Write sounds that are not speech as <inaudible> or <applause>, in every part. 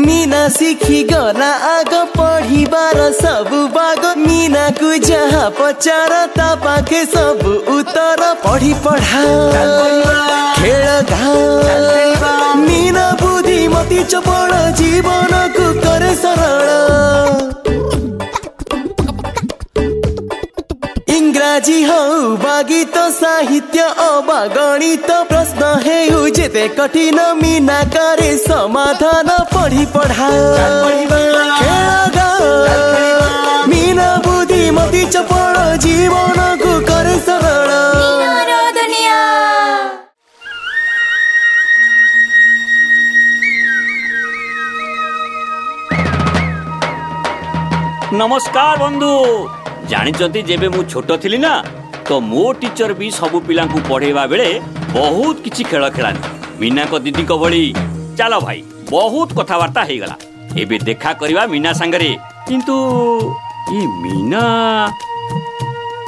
मीना सिखी गना आग पढी बार सब बाग मिनाको जहाँ पचार तापाके सब उतर पढी पढा खेल घाम मिना बुद्धिमती चपड जीवनको करे सरल इङ्ग्राजी हौ बागी तो साहित्य বা গণিত প্রশ্ন হেউ যেতে কঠিন মিনা করে সমাধান পড়ি পড়া মিনা বুদ্ধি মতি চপল জীবন কু করে সরল নমস্কার বন্ধু জানিছন্তি যেবে মু ছোট থিলি না ତ ମୋ ଟିଚର ବି ସବୁ ପିଲାଙ୍କୁ ପଢ଼େଇବା ବେଳେ ବହୁତ କିଛି ଖେଳ ଖେଳାନ୍ତି ମୀନାଙ୍କ ଦିଦିଙ୍କ ଭଳି ଚାଲ ଭାଇ ବହୁତ କଥାବାର୍ତ୍ତା ହେଇଗଲା ଏବେ ଦେଖା କରିବା ମୀନା ସାଙ୍ଗରେ କିନ୍ତୁ ଏ ମୀନା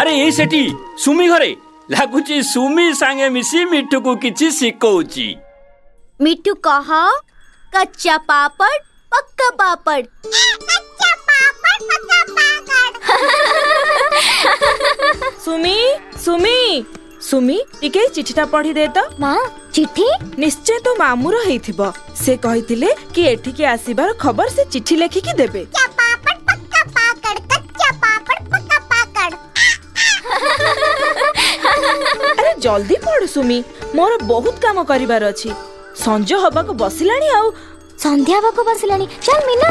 ଆରେ ଏ ସେଠି ସୁମି ଘରେ ଲାଗୁଛି ସୁମି ସାଙ୍ଗେ ମିଶି ମିଠୁକୁ କିଛି ଶିଖଉଛି ମିଠୁ କହ कच्चा पापड़ पक्का पापड़ कच्चा पापड़ पक्का पापड़ ସୁମି ସୁମି ସୁମି ଟିକେ ଚିଠିଟା ପଢିଦେ ତ ମା ଚିଠି ନିଶ୍ଚୟ ତ ମାମୁର ହେଇଥିବ ସେ କହିଥିଲେ କି ଏଠିକି ଆସିବାର ଖବର ସେ ଚିଠି ଲେଖିକି ଦେବେ ଆରେ ଜଲ୍ଦି ପଢ ସୁମି ମୋର ବହୁତ କାମ କରିବାର ଅଛି ସଞ୍ଜ ହବାକୁ ବସିଲାଣି ଆଉ ସନ୍ଧ୍ୟା ହବାକୁ ବସିଲାଣି ଚାଲ ମିନା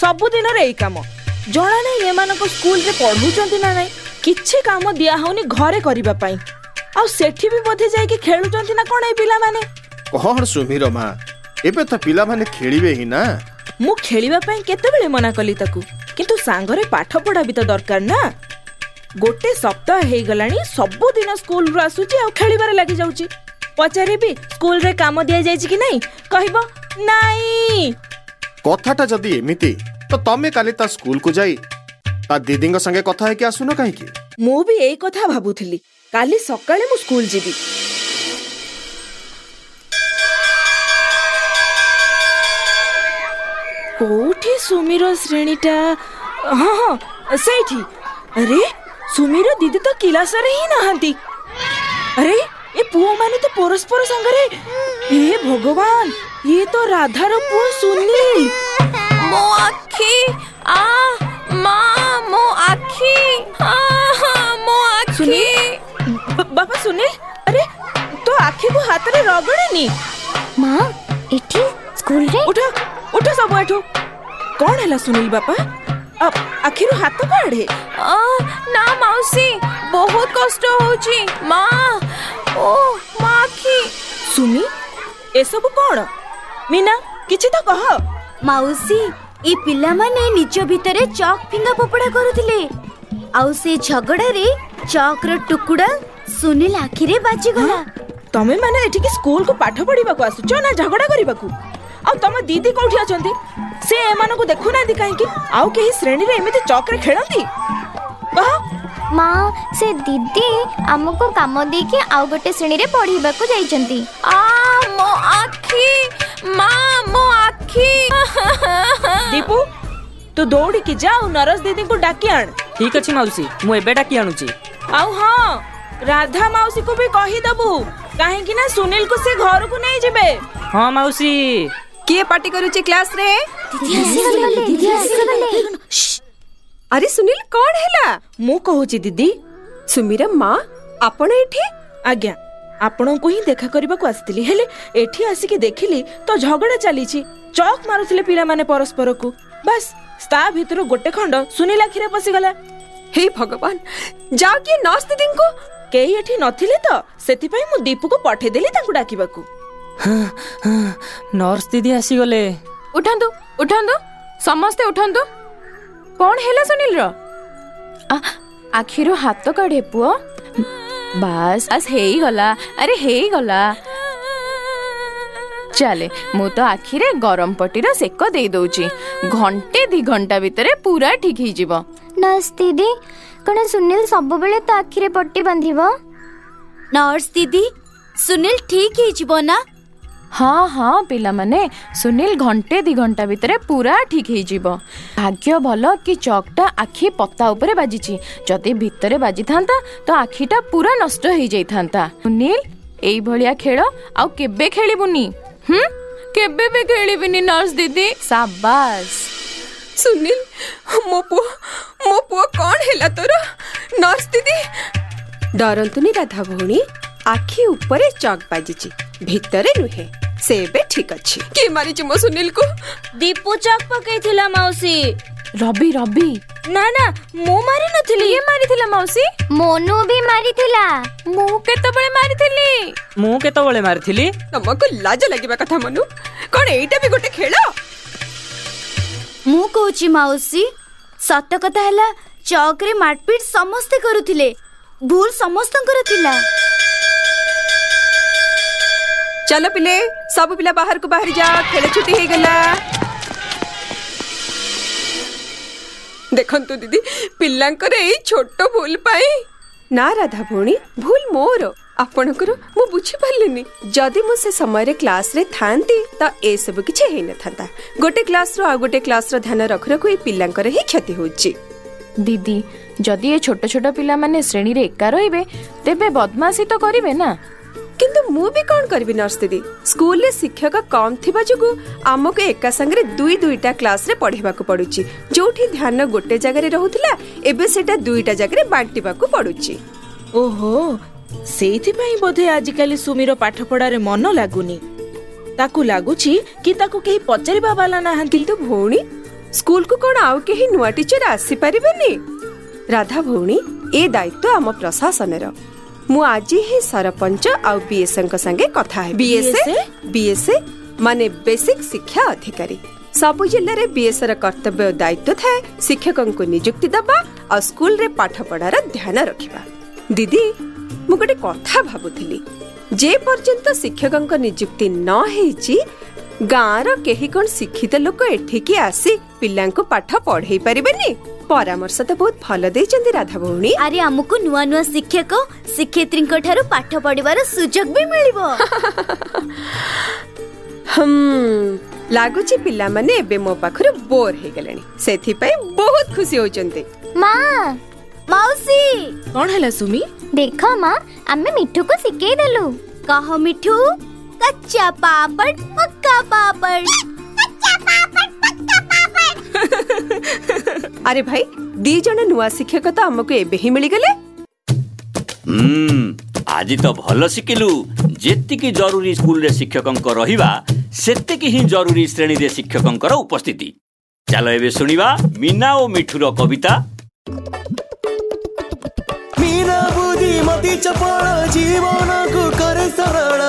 ସବୁଦିନରେ ଏଇ କାମ ଜଣା ନାହିଁ ଏମାନଙ୍କ ସ୍କୁଲରେ ପଢ଼ୁଛନ୍ତି ନା ନାହିଁ କିଛି କାମ ଦିଆ ହଉନି ଘରେ କରିବା ପାଇଁ ଆଉ ସେଠି ବି ବୋଧେ ଯାଇକି ଖେଳୁଛନ୍ତି ନା କଣ ଏଇ ପିଲାମାନେ କଣ ସୁମିର ମା ଏବେ ତ ପିଲାମାନେ ଖେଳିବେ ହିଁ ନା ମୁଁ ଖେଳିବା ପାଇଁ କେତେବେଳେ ମନା କଲି ତାକୁ କିନ୍ତୁ ସାଙ୍ଗରେ ପାଠ ପଢା ବି ତ ଦରକାର ନା ଗୋଟେ ସପ୍ତାହ ହେଇଗଲାଣି ସବୁଦିନ ସ୍କୁଲରୁ ଆସୁଛି ଆଉ ଖେଳିବାରେ ଲାଗି ଯାଉଛି ପଚାରିବି ସ୍କୁଲରେ କାମ ଦିଆଯାଇଛି କି ନାହିଁ କହିବ ନାଇଁ କଥାଟା ଯଦି ଏମିତି ତ ତମେ କାଲି ତା ସ୍କୁଲକୁ ଯାଇ ତା ଦିଦିଙ୍କ ସାଙ୍ଗେ କଥା ହେଇକି ଆସୁନ କାହିଁକି ମୁଁ ବି ଏଇ କଥା ଭାବୁଥିଲି କାଲି ସକାଳେ ମୁଁ ସ୍କୁଲ ଯିବି କୋଉଠି ସୁମିର ଶ୍ରେଣୀଟା ହଁ ହଁ ସେଇଠି ଆରେ ସୁମିର ଦିଦି ତ କିଲାସରେ ହିଁ ନାହାନ୍ତି ଆରେ ଏ ପୁଅମାନେ ତ ପରସ୍ପର ସାଙ୍ଗରେ ହେ ଭଗବାନ ये तो राधा रपून सुनी मो आखी आ माँ मो आखी आ मो आखी बाबा सुने अरे तो आखी को हाथ रे रगड़े नी मां एठी स्कूल रे उठो उठो सब उठो कौन हैला सुनील बापा अब आखिरु हाथ काढे ना मौसी बहुत कष्ट होची मां ओ माखी ए सब कौन मीना କିଛି ତ କହ ମାଉସୀ ଏ ପିଲାମାନେ ନିଜ ଭିତରେ ଚକ୍ ଫିଙ୍ଗା ଫୋପଡ଼ା କରୁଥିଲେ ଆଉ ସେ ଝଗଡ଼ାରେ ଚକ୍ର ଟୁକୁଡ଼ା ସୁନିଲ ଆଖିରେ ବାଜିଗଲା ତମେମାନେ ଏଠିକି ସ୍କୁଲକୁ ପାଠ ପଢ଼ିବାକୁ ଆସୁଛ ନା ଝଗଡ଼ା କରିବାକୁ ଆଉ ତମ ଦିଦି କୋଉଠି ଅଛନ୍ତି ସେ ଏମାନଙ୍କୁ ଦେଖୁନାହାନ୍ତି କାହିଁକି ଆଉ କେହି ଶ୍ରେଣୀରେ ଏମିତି ଚକ୍ରେ ଖେଳନ୍ତି କହ ମା' ସେ ଦିଦି ଆମକୁ କାମ ଦେଇକି ଆଉ ଗୋଟେ ଶ୍ରେଣୀରେ ପଢ଼େଇବାକୁ ଯାଇଛନ୍ତି ଆ ମୋ ଆଖି ମା ମୋ ଆଖି ଦୀପୁ ତୁ ଦୌଡ଼ିକି ଯାଉ ନରସ ଦିଦିଙ୍କୁ ଡାକି ଆଣ ଠିକ ଅଛି ମାଉସୀ ମୁଁ ଏବେ ଡାକି ଆଣୁଛି ଆଉ ହଁ ରାଧା ମାଉସୀକୁ ବି କହିଦେବୁ କାହିଁକି ନା ସୁନୀଲକୁ ସେ ଘରକୁ ନେଇଯିବେ ହଁ ମାଉସୀ କିଏ ପାଟି କରୁଛି କ୍ଲାସରେ ଦିଦି ଆସିଗଲେ ଦିଦି ଆସିଗଲେ ଆରେ ସୁନୀଲ କଣ ହେଲା ମୁଁ କହୁଛି ଦିଦି ସୁମିର ମା ଆପଣ ଏଠି ଆଜ୍ଞା ଆପଣଙ୍କୁ ହିଁ ଦେଖା କରିବାକୁ ଆସିଥିଲି ହେଲେ ଏଠି ଆସିକି ଦେଖିଲି ତ ଝଗଡ଼ା ଚାଲିଛି ଚକ୍ ମାରୁଥିଲେ ପିଲାମାନେ ପରସ୍ପରକୁ ବାସ୍ ତା ଭିତରୁ ଗୋଟେ ଖଣ୍ଡ ସୁନୀଲ ଆଖିରେ ପଶିଗଲା ହେ ଭଗବାନ ଯାଅ କିଏ ନର୍ସ ଦିଦିଙ୍କୁ କେହି ଏଠି ନଥିଲେ ତ ସେଥିପାଇଁ ମୁଁ ଦୀପୁକୁ ପଠେଇଦେଲି ତାଙ୍କୁ ଡାକିବାକୁ ନର୍ସ ଦିଦି ଆସିଗଲେ ଉଠାନ୍ତୁ ଉଠାନ୍ତୁ ସମସ୍ତେ ଉଠାନ୍ତୁ କ'ଣ ହେଲା ସୁନୀଲର ଆଖିରୁ ହାତ କାଢ଼େ ପୁଅ ବାସ୍ ଆସ ହେଇଗଲା ଆରେ ହେଇଗଲା ଚାଲେ ମୁଁ ତ ଆଖିରେ ଗରମ ପଟିର ସେକ ଦେଇ ଦଉଛି ଘଣ୍ଟେ ଦି ଘଣ୍ଟା ଭିତରେ ପୁରା ଠିକ ହେଇଯିବ ନର୍ସ ଦିଦି କଣ ସୁନୀଲ ସବୁବେଳେ ତ ଆଖିରେ ପଟି ବାନ୍ଧିବ ନର୍ସ ଦିଦି ସୁନୀଲ ଠିକ ହେଇଯିବ ନା ହଁ ହଁ ପିଲାମାନେ ସୁନୀଲ ଘଣ୍ଟେ ଦୁଇ ଘଣ୍ଟା ଭିତରେ ପୁରା ଠିକ୍ ହେଇଯିବ ଭାଗ୍ୟ ଭଲ କି ଚକ୍ଟା ଆଖି ପତା ଉପରେ ବାଜିଛି ଯଦି ଭିତରେ ବାଜିଥାନ୍ତା ତ ଆଖିଟା ପୁରା ନଷ୍ଟ ହେଇଯାଇଥାନ୍ତା ସୁନୀଲ ଏଇଭଳିଆ ଖେଳ ଆଉ କେବେ ଖେଳିବୁନି ହୁଁ କେବେ ବି ଖେଳିବିନି ନର୍ସ ଦିଦି ସାବାସ ସୁନୀଲ ମୋ ପୁଅ ମୋ ପୁଅ କ'ଣ ହେଲା ତୋର ନର୍ସ ଦିଦି ଡରନ୍ତୁନି ରାଧା ଭଉଣୀ ଆଖି ଉପରେ ଚକ୍ ବାଜିଛି ଭିତରେ ନୁହେଁ ସେ ଏବେ ଠିକ ଅଛି କି ମାରିଛି ମୋ ସୁନିଲ କୁ ଦୀପୁ ଚକ୍ ପକେଇଥିଲା ମାଉସୀ ରବି ରବି ନା ନା ମୁଁ ମାରି ନଥିଲି ଇଏ ମାରିଥିଲା ମାଉସୀ ମୋନୁ ବି ମାରିଥିଲା ମୁଁ କେତେବେଳେ ମାରିଥିଲି ମୁଁ କେତେବେଳେ ମାରିଥିଲି ତମକୁ ଲାଜ ଲାଗିବା କଥା ମନୁ କଣ ଏଇଟା ବି ଗୋଟେ ଖେଳ ମୁଁ କହୁଛି ମାଉସୀ ସତ କଥା ହେଲା ଚକ୍ ରେ ମାରପିଟ ସମସ୍ତେ କରୁଥିଲେ ଭୁଲ ସମସ୍ତଙ୍କର ଥିଲା ଚାଲ ପିଲେ ସବୁ ପିଲା ବାହାରକୁ ବାହାରି ଯା ଖେଳ ଛୁଟି ହେଇଗଲା ଦେଖନ୍ତୁ ଦିଦି ପିଲାଙ୍କର ଏଇ ଛୋଟ ଭୁଲ ପାଇଁ ନା ରାଧା ଭଉଣୀ ଭୁଲ ମୋର ଆପଣଙ୍କର ମୁଁ ବୁଝିପାରିଲିନି ଯଦି ମୁଁ ସେ ସମୟରେ କ୍ଲାସରେ ଥାନ୍ତି ତ ଏସବୁ କିଛି ହେଇନଥାନ୍ତା ଗୋଟେ କ୍ଲାସରୁ ଆଉ ଗୋଟେ କ୍ଲାସର ଧ୍ୟାନ ରଖୁ ରଖୁ ଏ ପିଲାଙ୍କର ହିଁ କ୍ଷତି ହେଉଛି ଦିଦି ଯଦି ଏ ଛୋଟ ଛୋଟ ପିଲାମାନେ ଶ୍ରେଣୀରେ ଏକା ରହିବେ ତେବେ ବଦମାସି ତ କରିବେ ନା ମୁଁ ବି କ'ଣ କରିବି ନର୍ସ ଦିଦି ସ୍କୁଲରେ ଶିକ୍ଷକ କମ୍ ଥିବା ଯୋଗୁଁ ଆମକୁ ଏକା ସାଙ୍ଗରେ ଦୁଇ ଦୁଇଟା କ୍ଲାସରେ ପଢ଼ିବାକୁ ପଡ଼ୁଛି ଯୋଉଠି ଧ୍ୟାନ ଗୋଟେ ଜାଗାରେ ରହୁଥିଲା ଏବେ ସେଟା ଦୁଇଟା ଜାଗାରେ ବାଣ୍ଟିବାକୁ ପଡ଼ୁଛି ଓହୋ ସେଇଥିପାଇଁ ବୋଧେ ଆଜିକାଲି ସୁମିର ପାଠପଢ଼ାରେ ମନ ଲାଗୁନି ତାକୁ ଲାଗୁଛି କି ତାକୁ କେହି ପଚାରିବା ବାଲା ନାହାନ୍ତି କିନ୍ତୁ ଭଉଣୀ ସ୍କୁଲକୁ କ'ଣ ଆଉ କେହି ନୂଆ ଟିଚର ଆସିପାରିବେନି ରାଧା ଭଉଣୀ ଏ ଦାୟିତ୍ୱ ଆମ ପ୍ରଶାସନର ମୁଁ ଆଜି ହିଁ ସରପଞ୍ଚ ଆଉ ବିଏସ୍ଙ୍କ ସାଙ୍ଗେ କଥା ହେବି ବିଏସ୍ଏ ବିଏସ୍ଏ ମାନେ ବେସିକ୍ ଶିକ୍ଷା ଅଧିକାରୀ ସବୁ ଜିଲ୍ଲାରେ ବିଏସ୍ଏର କର୍ତ୍ତବ୍ୟ ଓ ଦାୟିତ୍ୱ ଥାଏ ଶିକ୍ଷକଙ୍କୁ ନିଯୁକ୍ତି ଦେବା ଆଉ ସ୍କୁଲରେ ପାଠପଢ଼ାର ଧ୍ୟାନ ରଖିବା ଦିଦି ମୁଁ ଗୋଟେ କଥା ଭାବୁଥିଲି ଯେପର୍ଯ୍ୟନ୍ତ ଶିକ୍ଷକଙ୍କ ନିଯୁକ୍ତି ନ ହେଇଛି गाँव रही शिक्षित लोक एठिकी आसी पिला पढ़े पारे परामर्श तो बहुत भल दे राधा भौणी अरे आम नुआ नुआ शिक्षक शिक्षयत्री पाठ पढ़वार सुजोग भी मिल लगुच पिला मो पाखर बोर हो गले बहुत खुशी होती मौसी कौन है सुमी देख माँ आम मिठू को शिखेदेलु कह मिठू कच्चा पापड़ पक्का पापड़ <laughs> अरे भाई दी जण नुआ शिक्षक तो हमको एबे ही मिल गले हम्म आज तो भल शिकिलु जेतिकी जरूरी स्कूल रे शिक्षकक रहिबा सेतिकी ही जरूरी श्रेणी रे शिक्षकक उपस्थिति चलो एबे सुनिबा मीना ओ मिठुर कविता मीना बुद्धिमती चपळ जीवनकु करे सरळ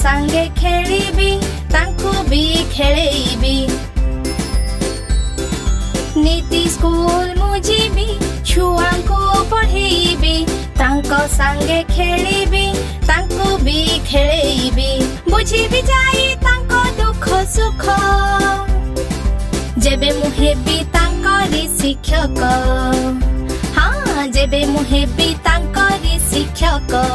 ସାଙ୍ଗେ ଖେଳିବି ତାଙ୍କୁ ବି ଖେଳେଇବି ନୀତି ସ୍କୁଲ ମୁଁ ଯିବି ଛୁଆଙ୍କୁ ପଢ଼େଇବି ତାଙ୍କ ସାଙ୍ଗେ ଖେଳିବି ତାଙ୍କୁ ବି ଖେଳେଇବି ବୁଝିବି ଯାଇ ତାଙ୍କ ଦୁଃଖ ସୁଖ ଯେବେ ମୁଁ ହେବି ତାଙ୍କରି ଶିକ୍ଷକ ହଁ ଯେବେ ମୁଁ ହେବି ତାଙ୍କରି ଶିକ୍ଷକ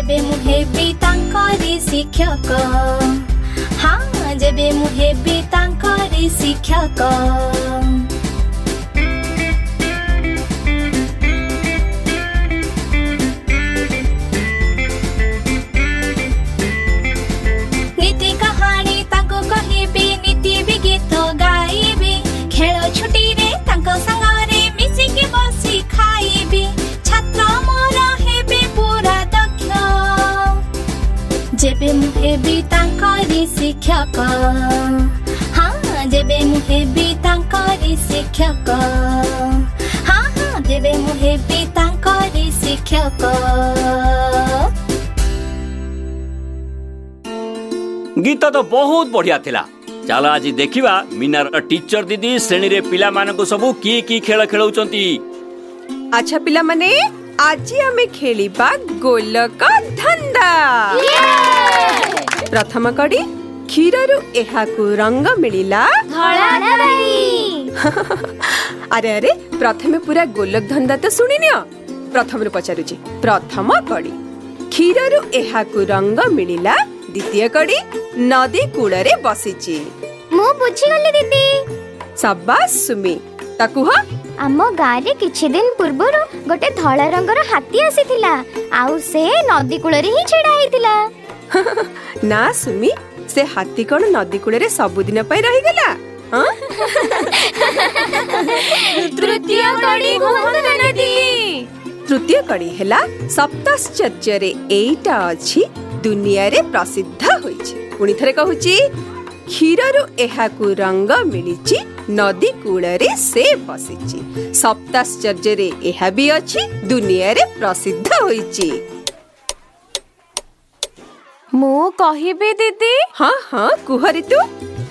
ଯେବେ ମୁଁ ହେବି ତାଙ୍କରି ଶିକ୍ଷକ ହଁ ଯେବେ ମୁଁ ହେବି ତାଙ୍କରି ଶିକ୍ଷକ ଶିକ୍ଷକ ହଁ ଯେବେ ମୁଁ ହେବି ତାଙ୍କରି ଶିକ୍ଷକ ହଁ ହଁ ଯେବେ ମୁଁ ହେବି ତାଙ୍କରି ଶିକ୍ଷକ ଗୀତ ତ ବହୁତ ବଢିଆ ଥିଲା ଚାଲ ଆଜି ଦେଖିବା ମିନାର ଟିଚର ଦିଦି ଶ୍ରେଣୀରେ ପିଲାମାନଙ୍କୁ ସବୁ କି କି ଖେଳ ଖେଳଉଛନ୍ତି ଆଚ୍ଛା ପିଲାମାନେ ଆଜି ଆମେ ଖେଳିବା ଗୋଲକ ଧନ୍ଦା ପ୍ରଥମ କଡ଼ି କ୍ଷୀରରୁ ଏହାକୁ ରଙ୍ଗ ମିଳିଲା <laughs> ଆରେ ଆରେ ପ୍ରଥମେ ପୁରା ଗୋଲକ ଧନ୍ଦା ତ ଶୁଣିନିଅ ପ୍ରଥମରୁ ପଚାରୁଛି ପ୍ରଥମ କଡି କ୍ଷୀରରୁ ଏହାକୁ ରଙ୍ଗ ମିଳିଲା ଦ୍ୱିତୀୟ କଡି ନଦୀ କୂଳରେ ବସିଛି ମୁଁ ବୁଝିଗଲି ଦିଦି ସବାସ ସୁମି ତା କୁହ ଆମ ଗାଁରେ କିଛି ଦିନ ପୂର୍ବରୁ ଗୋଟେ ଧଳା ରଙ୍ଗର ହାତୀ ଆସିଥିଲା ଆଉ ସେ ନଦୀ କୂଳରେ ହିଁ ଛିଡ଼ା ହେଇଥିଲା <laughs> ନା ସୁମି ସେ ହାତୀ କଣ ନଦୀ କୂଳରେ ସବୁଦିନ ପାଇଁ ରହିଗଲା ତୃତୀୟ କଡି ହେଲା ସପ୍ତାଶ୍ଚର୍ଯ୍ୟରେ ଏଇଟା ଅଛି ଦୁନିଆରେ ପ୍ରସିଦ୍ଧ ହୋଇଛି ପୁଣି ଥରେ କହୁଛି କ୍ଷୀରରୁ ଏହାକୁ ରଙ୍ଗ ମିଳିଛି ନଦୀ କୂଳରେ ସେ ବସିଛି ସପ୍ତାଶ୍ଚର୍ଯ୍ୟରେ ଏହା ବି ଅଛି ଦୁନିଆରେ ପ୍ରସିଦ୍ଧ ହୋଇଛି ମୁଁ କହିବି ଦିଦି ହଁ ହଁ କୁହ ରିତୁ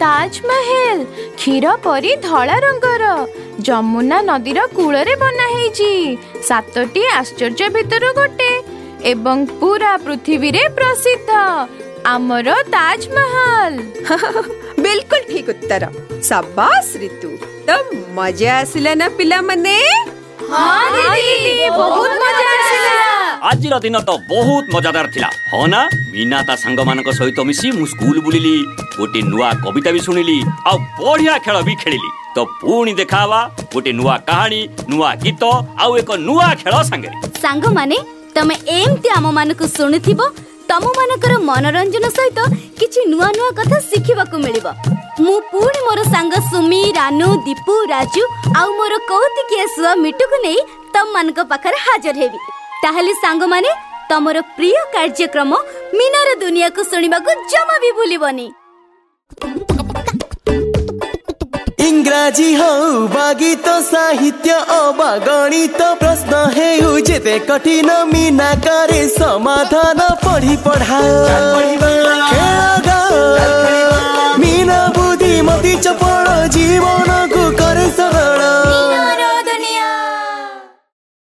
ତାଜମହଲ କ୍ଷୀର ପରି ଧଳା ରଙ୍ଗର ଯମୁନା ନଦୀର କୂଳରେ ବନା ହେଇଛି ସାତଟି ଆଶ୍ଚର୍ଯ୍ୟ ଭିତରୁ ଗୋଟେ ଏବଂ ପୁରା ପୃଥିବୀରେ ପ୍ରସିଦ୍ଧ ଆମର ତାଜମହଲ ବିଲକୁଲ ଠିକ ଉତ୍ତର ସାବାସ ରିତୁ ତ ମଜା ଆସିଲା ନା ପିଲାମାନେ ହଁ ଦିଦି ବହୁତ ମଜା আজির দিন তো বহুত মজাদার লা হ মিনা তা সাংগ সহিত মিশি মু স্কুল বুলিলি গোটে নুয়া কবিতা বি শুনিলি আউ বঢ়িয়া খেল বি খেলিলি তো পুনি দেখাবা গোটে নুয়া কাহিনী নুয়া গীত আউ এক নূয়া খেল সাঙ্গে সাঙ্গ মানে তুমি এমতি আম তম শুনিথিব মনোরঞ্জন ମନୋରଞ୍ଜନ ସହିତ କିଛି ନୂଆ ନୂଆ କଥା ଶିଖିବାକୁ ମିଳିବ ମୁଁ ପୁଣି ମୋର ସାଙ୍ଗ ସୁମି ରାନୁ ଦୀପୁ ରାଜୁ ଆଉ ମୋର সুয়া মিটুকু ମିଟୁକୁ ନେଇ ତମମାନଙ୍କ ପାଖରେ ହାଜର ହେବି ତାହେଲେ ସାଙ୍ଗମାନେ ତମର ପ୍ରିୟ କାର୍ଯ୍ୟକ୍ରମ ମିନାର ଦୁନିଆକୁ ଶୁଣିବାକୁ ଜମା ବି ଭୁଲିବନି ଇଂରାଜୀ ହଉ ବା ଗୀତ ସାହିତ୍ୟ ଅବା ଗଣିତ ପ୍ରଶ୍ନ ହେଉ ଯେତେ କଠିନ ମିନା ସମାଧାନ ପଢି ପଢାଓ ମିନା ବୁଦ୍ଧି ମତି ଚପଳ ଜୀବନକୁ କରେ ସମ